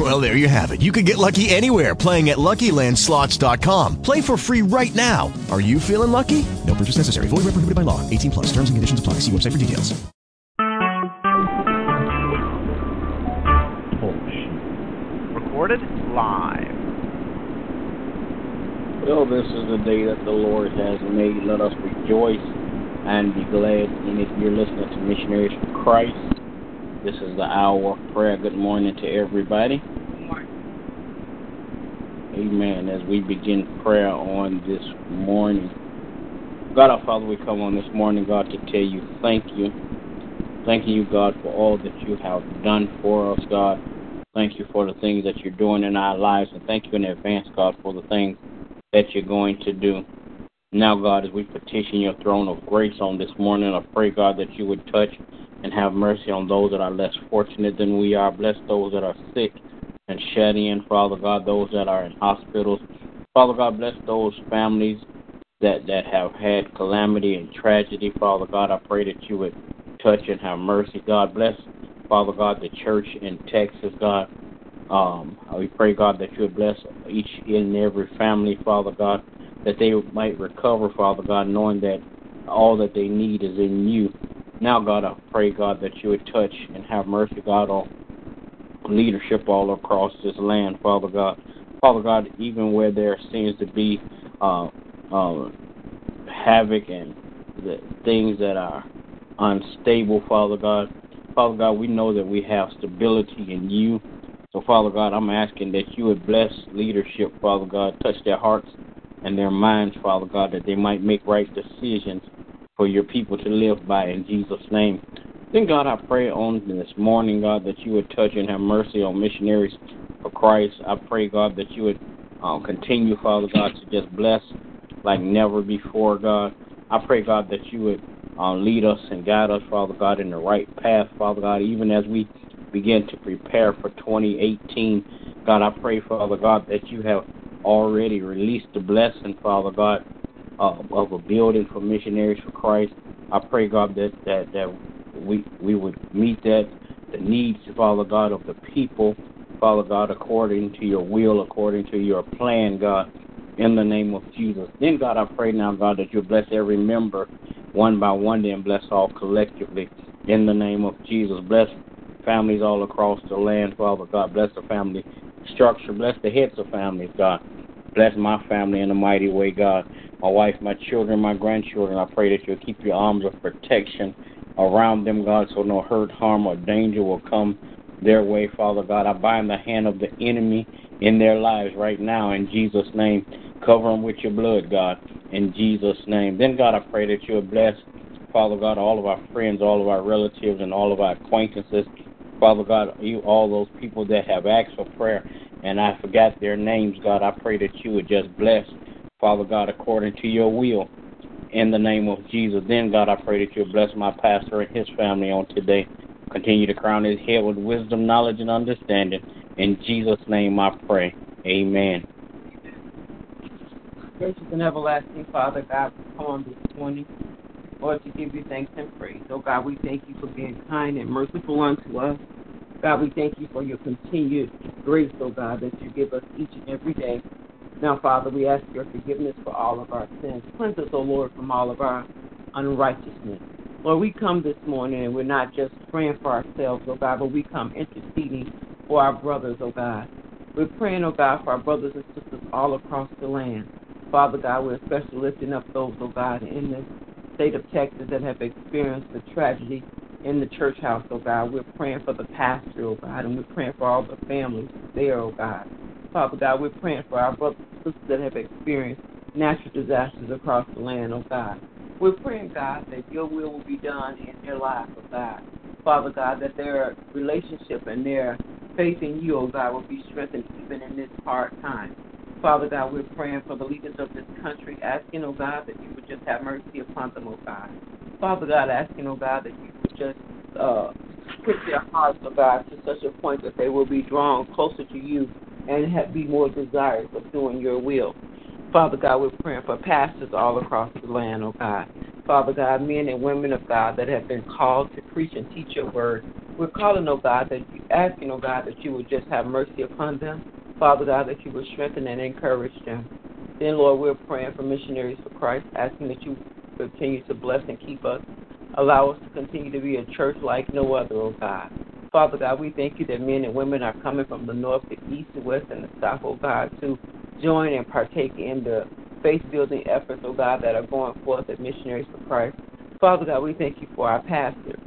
Well, there you have it. You can get lucky anywhere playing at LuckyLandSlots.com. Play for free right now. Are you feeling lucky? No purchase necessary. Void where prohibited by law. 18 plus. Terms and conditions apply. See website for details. Recorded live. Well, this is the day that the Lord has made. Let us rejoice and be glad in it. You're listening to Missionaries for Christ. This is the hour of prayer. Good morning to everybody. Amen. As we begin prayer on this morning, God our Father, we come on this morning, God, to tell you thank you. Thanking you, God, for all that you have done for us, God. Thank you for the things that you're doing in our lives, and thank you in advance, God, for the things that you're going to do. Now, God, as we petition your throne of grace on this morning, I pray, God, that you would touch and have mercy on those that are less fortunate than we are. Bless those that are sick and shut in, Father God, those that are in hospitals. Father God, bless those families that, that have had calamity and tragedy. Father God, I pray that you would touch and have mercy. God, bless, Father God, the church in Texas, God. Um, we pray, God, that you would bless each and every family, Father God, that they might recover, Father God, knowing that all that they need is in you. Now, God, I pray, God, that you would touch and have mercy, God, on leadership all across this land, Father God. Father God, even where there seems to be uh, uh, havoc and the things that are unstable, Father God. Father God, we know that we have stability in you. So, Father God, I'm asking that you would bless leadership, Father God, touch their hearts and their minds, Father God, that they might make right decisions for your people to live by in Jesus' name. Then, God, I pray on this morning, God, that you would touch and have mercy on missionaries for Christ. I pray, God, that you would uh, continue, Father God, to just bless like never before, God. I pray, God, that you would uh, lead us and guide us, Father God, in the right path, Father God, even as we begin to prepare for 2018. God, I pray, Father God, that you have already released the blessing, Father God, uh, of a building for missionaries for Christ. I pray, God, that that that we we would meet that the needs, Father God, of the people, Father God, according to your will, according to your plan, God, in the name of Jesus. Then, God, I pray now, God, that you bless every member one by one, then bless all collectively in the name of Jesus. Bless families all across the land, Father God. Bless the family structure. Bless the heads of families, God. Bless my family in a mighty way, God. My wife, my children, my grandchildren. I pray that you'll keep your arms of protection around them, God, so no hurt, harm, or danger will come their way, Father God. I bind the hand of the enemy in their lives right now in Jesus' name. Cover them with your blood, God, in Jesus' name. Then, God, I pray that you'll bless, Father God, all of our friends, all of our relatives, and all of our acquaintances. Father God, you, all those people that have asked for prayer, and I forgot their names, God, I pray that you would just bless, Father God, according to your will. In the name of Jesus. Then, God, I pray that you'll bless my pastor and his family on today. Continue to crown his head with wisdom, knowledge, and understanding. In Jesus' name I pray. Amen. Gracious and everlasting Father, God, we come this morning, Lord, to give you thanks and praise. Oh, God, we thank you for being kind and merciful unto us. God, we thank you for your continued grace, oh God, that you give us each and every day. Now, Father, we ask your forgiveness for all of our sins. Cleanse us, O Lord, from all of our unrighteousness. Lord, we come this morning and we're not just praying for ourselves, oh God, but we come interceding for our brothers, oh God. We're praying, oh God, for our brothers and sisters all across the land. Father God, we're especially lifting up those, oh God, in the state of Texas that have experienced the tragedy in the church house, oh God. We're praying for the pastor, oh God, and we're praying for all the families there, oh God. Father God, we're praying for our brothers sisters that have experienced natural disasters across the land, oh God. We're praying, God, that your will will be done in their lives, oh God. Father God, that their relationship and their faith in you, oh God, will be strengthened even in this hard time. Father God, we're praying for the leaders of this country, asking, oh God, that you would just have mercy upon them, oh God. Father God, asking, oh God, that you would just uh, prick their hearts, oh God, to such a point that they will be drawn closer to you and have, be more desirous of doing your will. Father God, we're praying for pastors all across the land, oh God. Father God, men and women of God that have been called to preach and teach your word. We're calling, oh God, that you asking, oh God, that you would just have mercy upon them. Father God, that you would strengthen and encourage them. Then, Lord, we're praying for missionaries for Christ, asking that you continue to bless and keep us. Allow us to continue to be a church like no other, oh God. Father God, we thank you that men and women are coming from the north, the east, the west, and the south, oh God, to join and partake in the faith building efforts, oh God, that are going forth at Missionaries for Christ. Father God, we thank you for our pastor.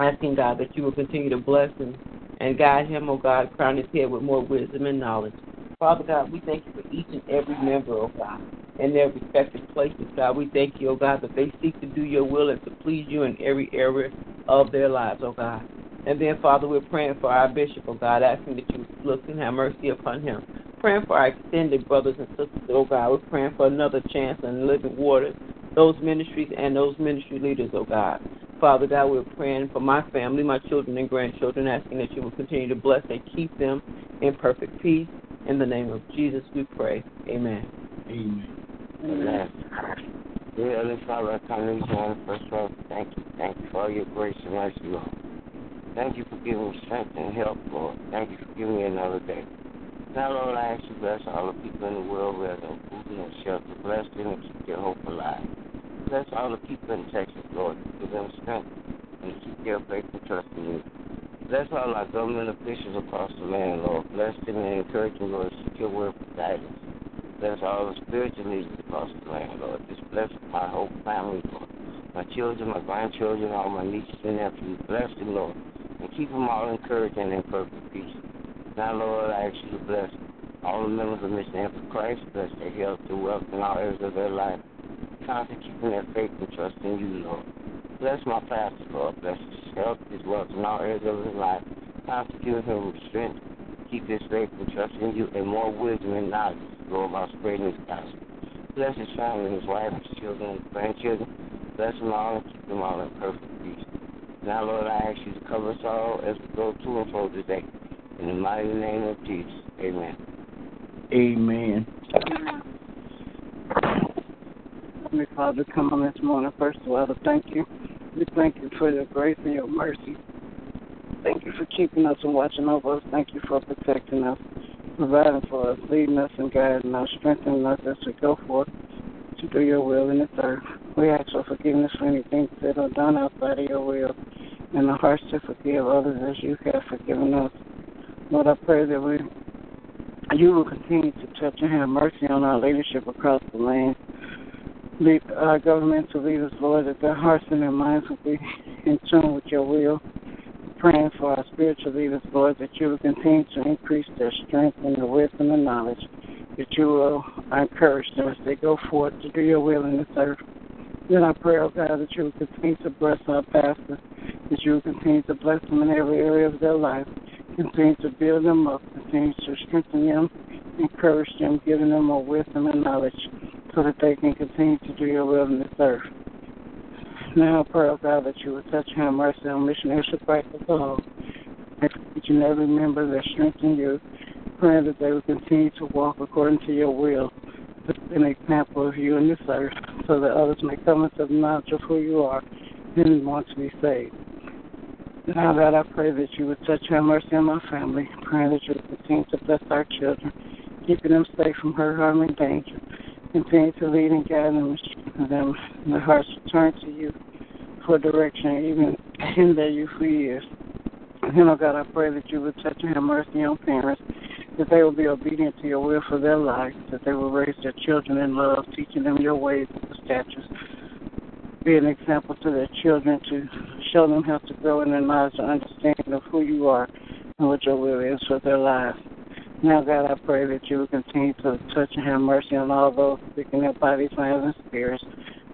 Asking God that you will continue to bless him and guide him, oh God, crown his head with more wisdom and knowledge. Father God, we thank you for each and every member, oh God, in their respective places. God, we thank you, oh God, that they seek to do your will and to please you in every area of their lives, oh God. And then, Father, we're praying for our bishop, oh God, asking that you look and have mercy upon him. Praying for our extended brothers and sisters, oh God. We're praying for another chance in living waters, those ministries and those ministry leaders, oh God. Father God, we're praying for my family, my children and grandchildren, asking that you will continue to bless and keep them in perfect peace. In the name of Jesus, we pray. Amen. Amen. Amen. Dear Heavenly Father, I come to you first of all, thank you. Thank you for your grace and mercy, Lord. Thank you for giving me strength and help, Lord. Thank you for giving me another day. Now, Lord, I ask you to bless all the people in the world where they're food and shelter. Bless them and keep their hope alive. Bless all the people in Texas, Lord. Give them strength and keep their faith and trust in you. Bless all our government officials across the land, Lord. Bless them and encourage them, Lord, to seek your word for guidance. Bless all the spiritual leaders across the land, Lord. Just bless my whole family, Lord. My children, my grandchildren, all my nieces and nephews. Bless them, Lord and keep them all encouraged and in perfect peace. Now, Lord, I ask you to bless all the members of Mission for Christ, bless their health, their wealth, and all areas of their life. Constantly keeping their faith and trust in you, Lord. Bless my pastor, Lord. Bless his health, his wealth, and all areas of his life. Constantly give him strength, keep his faith and trust in you, and more wisdom and knowledge go about spreading his gospel. Bless his family, his wife, his children, and grandchildren. Bless them all and keep them all in perfect peace. Now, Lord, I ask you to cover us all as we go to and fro today. In the mighty name of Jesus. Amen. Amen. Heavenly Father, come on this morning. First of all, to thank you. We thank you for your grace and your mercy. Thank you for keeping us and watching over us. Thank you for protecting us, providing for us, leading us and guiding us, strengthening us as we go forth to do your will in this earth. We ask for forgiveness for anything said or done outside of your will and the hearts to forgive others as you have forgiven us. Lord, I pray that we you will continue to touch and have mercy on our leadership across the land. Lead our governmental leaders, Lord, that their hearts and their minds will be in tune with your will. Praying for our spiritual leaders, Lord, that you will continue to increase their strength and their wisdom and knowledge, that you will encourage them as they go forth to do your will in this earth. Then I pray, oh God, that you will continue to bless our pastors, that you continue to bless them in every area of their life, continue to build them up, continue to strengthen them, encourage them, giving them more wisdom and knowledge so that they can continue to do your will in this earth. Now pray, oh God, that you will touch have mercy on missionaries of Christ alone. Each and every member that strengthen you, praying that they will continue to walk according to your will an example of you in this earth so that others may come into the knowledge of who you are and want to be saved. Now, God, I pray that you would touch your mercy on my family, praying that you would continue to bless our children, keeping them safe from hurt, harm, and danger. Continue to lead and guide them and them, their hearts turn to you for direction, even in their youthful years. And, oh God, I pray that you would touch and have mercy on parents that they will be obedient to your will for their lives, that they will raise their children in love, teaching them your ways and statutes. Be an example to their children to them how to grow in their knowledge and understanding of who you are and what your will is for their lives. Now, God, I pray that you will continue to touch and have mercy on all those sick their bodies, minds, and spirits.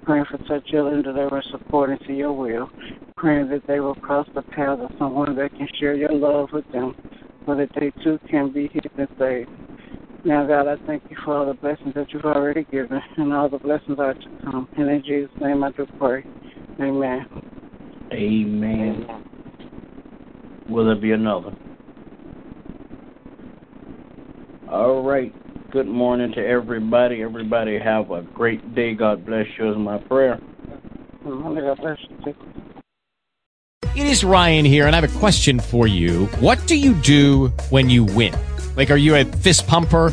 Praying for such healing, deliverance, according to your will. Praying that they will cross the path of someone that can share your love with them so that they too can be healed and saved. Now, God, I thank you for all the blessings that you've already given and all the blessings are to come. And in Jesus' name I do pray. Amen. Amen. Will there be another? All right. Good morning to everybody. Everybody have a great day. God bless you is my prayer. It is Ryan here, and I have a question for you. What do you do when you win? Like, are you a fist pumper?